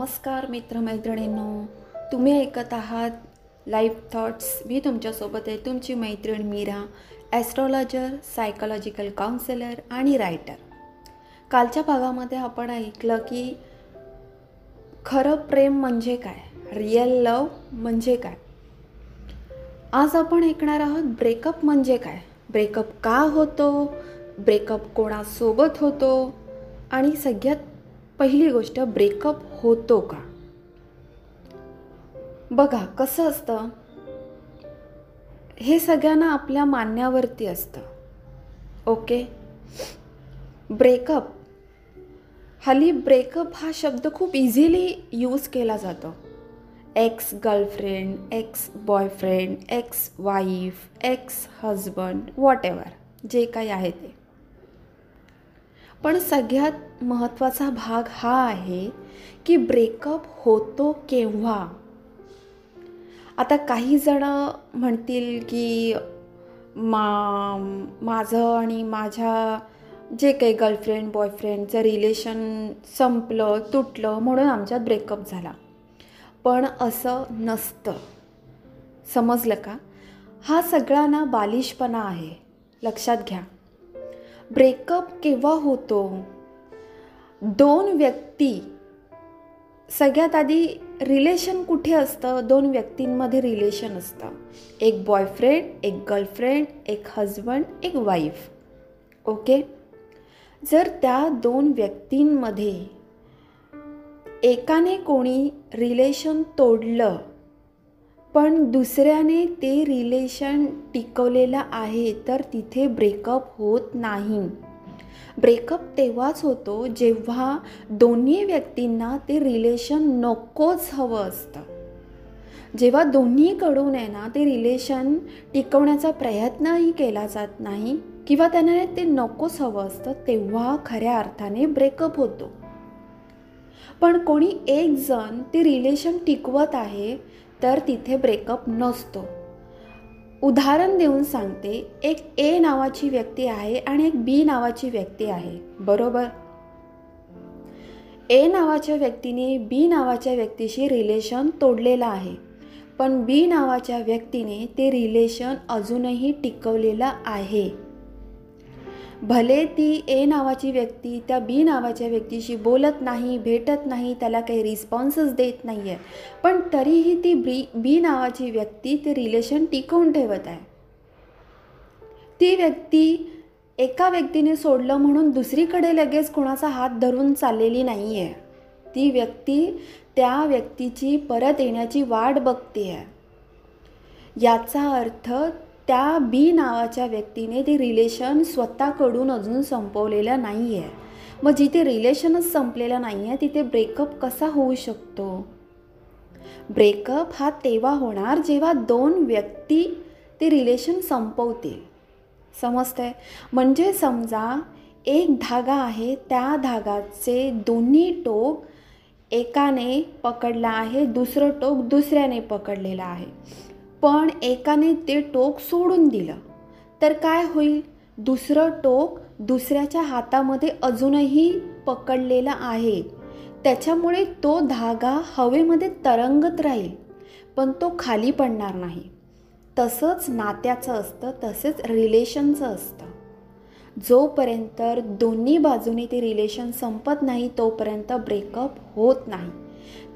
नमस्कार मित्रमैत्रिणींनो तुम्ही ऐकत आहात लाईफ थॉट्स मी तुमच्यासोबत आहे तुमची मैत्रीण मीरा ॲस्ट्रॉलॉजर सायकोलॉजिकल काउन्सिलर आणि रायटर कालच्या भागामध्ये आपण ऐकलं की खरं प्रेम म्हणजे काय? रिअल लव म्हणजे काय? आज आपण ऐकणार आहोत ब्रेकअप म्हणजे काय? ब्रेकअप का होतो? ब्रेकअप कोणासोबत होतो? आणि सगळ्यात पहिली गोष्ट ब्रेकअप होतो का? बघा कसं असतं? हे सगळ्यांना आपल्या मान्यावरती असतं. ओके? ब्रेकअप हल्ली ब्रेकअप हा शब्द खूप इझिली यूज केला जातो. Ex girlfriend ex boyfriend ex wife ex husband whatever जे काही आहे ते. पण सगळ्यात महत्त्वाचा भाग हा आहे की ब्रेकअप होतो केव्हा? आता काही जण म्हणतील की मा माझं आणि माझ्या जे काही गर्लफ्रेंड बॉयफ्रेंडचं रिलेशन संपलं तुटलं म्हणून आमच्यात ब्रेकअप झाला. पण असं नसतं. समजलं का? हा सगळा ना बालिशपणा आहे. लक्षात घ्या. ब्रेकअप केव्हा होतो? दोन व्यक्ती सगळ्यात आधी रिलेशन कुठे असतं? दोन व्यक्तींमध्ये रिलेशन असतं. एक बॉयफ्रेंड एक गर्लफ्रेंड एक हजबंड एक वाईफ ओके जर त्या दोन व्यक्तींमध्ये एकाने कोणी रिलेशन तोडलं पण दुसऱ्याने ते रिलेशन टिकवलेलं आहे तर तिथे ब्रेकअप होत नाही. ब्रेकअप तेव्हाच होतो जेव्हा दोन्ही व्यक्तींना ते रिलेशन नकोच हवं असतं. जेव्हा दोन्हीकडून आहे ना ते रिलेशन टिकवण्याचा प्रयत्नही केला जात नाही किंवा त्यांना ते नकोच हवं असतं तेव्हा खऱ्या अर्थाने ब्रेकअप होतो. पण कोणी एक जण ते रिलेशन टिकवत आहे तर तिथे ब्रेकअप नसतो. उदाहरण देऊन सांगते एक ए नावाची व्यक्ती आहे आणि एक बी नावाची व्यक्ती आहे. बरोबर? ए नावाच्या व्यक्तीने बी नावाच्या व्यक्तीशी रिलेशन तोडलेलं आहे. पण बी नावाच्या व्यक्तीने ते रिलेशन अजूनही टिकवलेलं आहे. भले ती ए नावाची व्यक्ती त्या बी नावाच्या व्यक्तीशी बोलत नाही भेटत नाही त्याला काही रिस्पॉन्सच देत नाही आहे पण तरीही ती बी बी नावाची व्यक्ती ते रिलेशन टिकवून ठेवत आहे. ती व्यक्ती एका व्यक्तीने सोडलं म्हणून दुसरीकडे लगेच कोणाचा हात धरून चाललेली नाही आहे ती व्यक्ती त्या व्यक्तीची परत येण्याची वाट बघते आहे याचा अर्थ त्या बी नावाच्या व्यक्तीने ते रिलेशन स्वतःकडून अजून संपवलेलं नाही आहे मग जिथे रिलेशनच संपलेलं नाही आहे तिथे ब्रेकअप कसा होऊ शकतो? ब्रेकअप हा तेव्हा होणार जेव्हा दोन व्यक्ती ते रिलेशन संपवतील. समजतंय? म्हणजे समजा एक धागा आहे त्या धागाचे दोन्ही टोक एकाने पकडला आहे दुसरं टोक दुसऱ्याने पकडलेलं आहे. पण एकाने ते टोक सोडून दिलं. तर काय होईल? दुसरं टोक दुसऱ्याच्या हातामध्ये अजूनही पकडलेला आहे. त्याच्यामुळे तो धागा हवेमध्ये तरंगत राहील पण तो खाली पडणार नाही. तसंच नात्याचं असतं तसेच रिलेशनचं असतं. जोपर्यंत दोन्ही बाजूने ते रिलेशन संपत नाही तोपर्यंत ब्रेकअप होत नाही.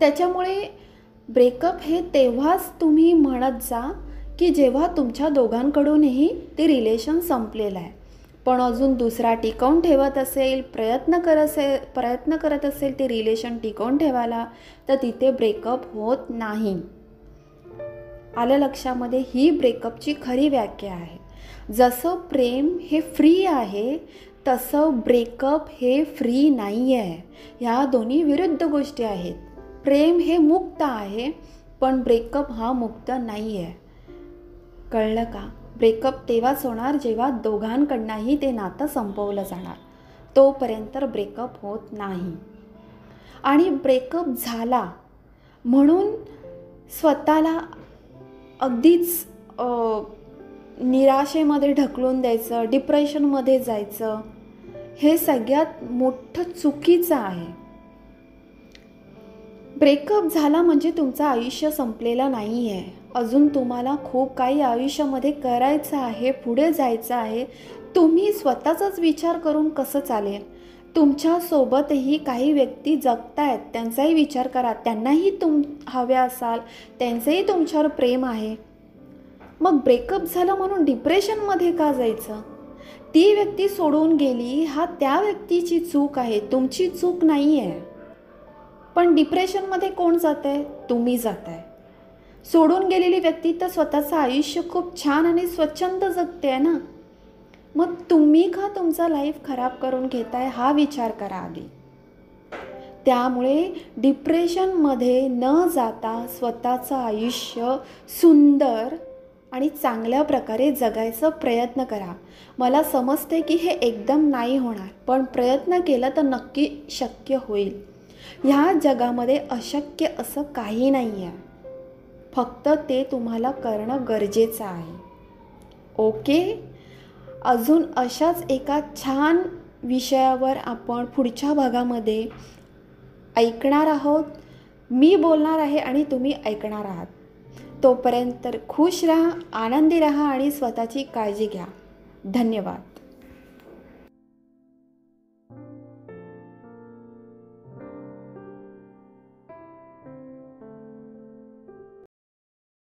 त्याच्यामुळे ब्रेकअप हे तेव्हाच तुम्ही म्हणत जा की जेव्हा तुमच्या दोघांकडूनही ते रिलेशन संपलेलं आहे. पण अजून दुसरा टिकवून ठेवत असेल प्रयत्न करत असेल प्रयत्न करत असेल ते रिलेशन टिकवून ठेवायला तर तिथे ब्रेकअप होत नाही. आलं लक्षामध्ये ही ब्रेकअपची खरी व्याख्या आहे. जसं प्रेम हे फ्री आहे तसं ब्रेकअप हे फ्री नाही आहे ह्या दोन्ही विरुद्ध गोष्टी आहेत. प्रेम हे मुक्त आहे पण ब्रेकअप हा मुक्त नाही आहे कळलं का? ब्रेकअप तेव्हाच होणार जेव्हा दोघांकडनंही ते नातं संपवलं जाणार. तोपर्यंत ब्रेकअप होत नाही. आणि ब्रेकअप झाला म्हणून स्वतःला अगदीच निराशेमध्ये ढकलून द्यायचं डिप्रेशनमध्ये जायचं हे सगळ्यात मोठं चुकीचं आहे. ब्रेकअप झाला म्हणजे तुमचं आयुष्य संपलेलं नाही आहे अजून तुम्हाला खूप काही आयुष्यामध्ये करायचं आहे पुढे जायचं आहे. तुम्ही स्वतःचाच विचार करून कसं चालेल? तुमच्यासोबतही काही व्यक्ती जगतायत त्यांचाही विचार करा. त्यांनाही तुम हव्या असाल त्यांचंही तुमच्यावर प्रेम आहे. मग ब्रेकअप झालं म्हणून डिप्रेशनमध्ये का जायचं? ती व्यक्ती सोडून गेली हा त्या व्यक्तीची चूक आहे. तुमची चूक नाही आहे पण डिप्रेशनमध्ये कोण जात आहे तुम्ही जात आहे सोडून गेलेली व्यक्ती तर स्वतःचं आयुष्य खूप छान आणि स्वच्छंद जगते आहे ना? मग तुम्ही का तुमचा लाईफ खराब करून घेताय हा विचार करा आधी. त्यामुळे डिप्रेशनमध्ये न जाता स्वतःचं आयुष्य सुंदर आणि चांगल्या प्रकारे जगायचा प्रयत्न करा. मला समजते की हे एकदम नाही होणार पण प्रयत्न केला तर नक्की शक्य होईल. ह्या जगामध्ये अशक्य असं काही नाही आहे फक्त ते तुम्हाला करणं गरजेचं आहे. ओके? अजून अशाच एका छान विषयावर आपण पुढच्या भागामध्ये ऐकणार आहोत. मी बोलणार आहे आणि तुम्ही ऐकणार आहात. तोपर्यंत खुश राहा आनंदी राहा आणि स्वतःची काळजी घ्या. धन्यवाद.